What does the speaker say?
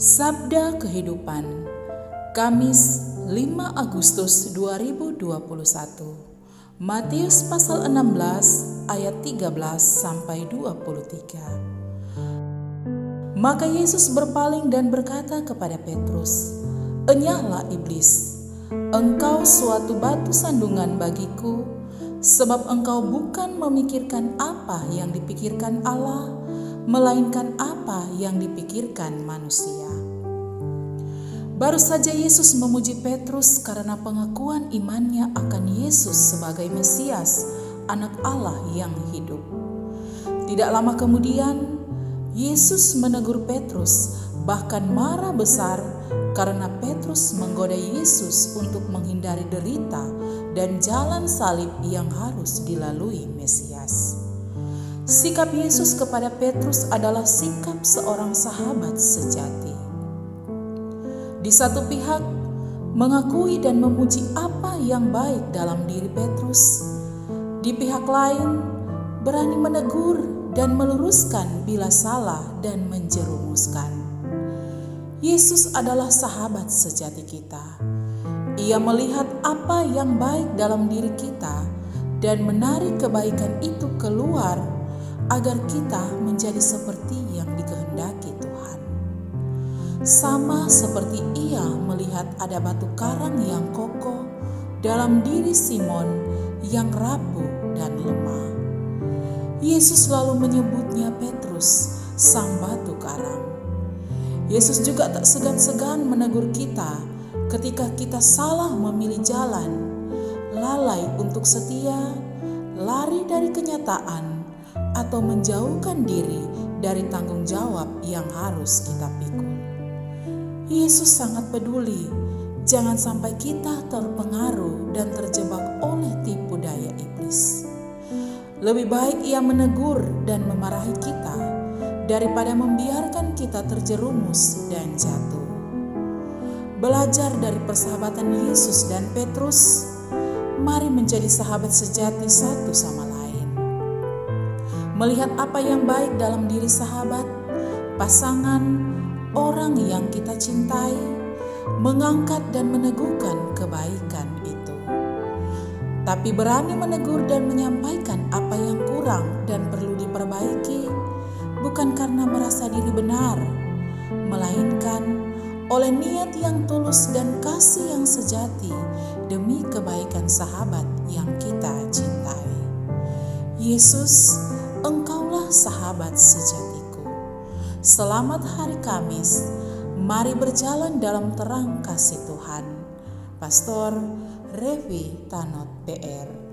Sabda Kehidupan Kamis 5 Agustus 2021 Matius pasal 16 ayat 13 sampai 23 Maka Yesus berpaling dan berkata kepada Petrus Enyahlah iblis. Engkau suatu batu sandungan bagiku sebab engkau bukan memikirkan apa yang dipikirkan Allah melainkan apa yang dipikirkan manusia. Baru saja Yesus memuji Petrus karena pengakuan imannya akan Yesus sebagai Mesias, Anak Allah yang hidup. Tidak lama kemudian, Yesus menegur Petrus, bahkan marah besar karena Petrus menggoda Yesus untuk menghindari derita dan jalan salib yang harus dilalui Mesias. Sikap Yesus kepada Petrus adalah sikap seorang sahabat sejati. Di satu pihak, mengakui dan memuji apa yang baik dalam diri Petrus. Di pihak lain, berani menegur dan meluruskan bila salah dan menjerumuskan. Yesus adalah sahabat sejati kita. Ia melihat apa yang baik dalam diri kita dan menarik kebaikan itu keluar agar kita menjadi seperti yang dikehendaki Tuhan. Sama seperti ia melihat ada batu karang yang kokoh dalam diri Simon yang rapuh dan lemah. Yesus lalu menyebutnya Petrus, sang batu karang. Yesus juga tak segan-segan menegur kita ketika kita salah memilih jalan, lalai untuk setia, lari dari kenyataan, atau menjauhkan diri dari tanggung jawab yang harus kita pikul. Yesus sangat peduli, jangan sampai kita terpengaruh dan terjebak oleh tipu daya iblis. Lebih baik ia menegur dan memarahi kita daripada membiarkan kita terjerumus dan jatuh. Belajar dari persahabatan Yesus dan Petrus, mari menjadi sahabat sejati satu sama lain melihat apa yang baik dalam diri sahabat, pasangan, orang yang kita cintai, mengangkat dan meneguhkan kebaikan itu. Tapi berani menegur dan menyampaikan apa yang kurang dan perlu diperbaiki, bukan karena merasa diri benar, melainkan oleh niat yang tulus dan kasih yang sejati demi kebaikan sahabat yang kita cintai. Yesus sahabat sejatiku. Selamat hari Kamis. Mari berjalan dalam terang kasih Tuhan. Pastor Revi Tanot PR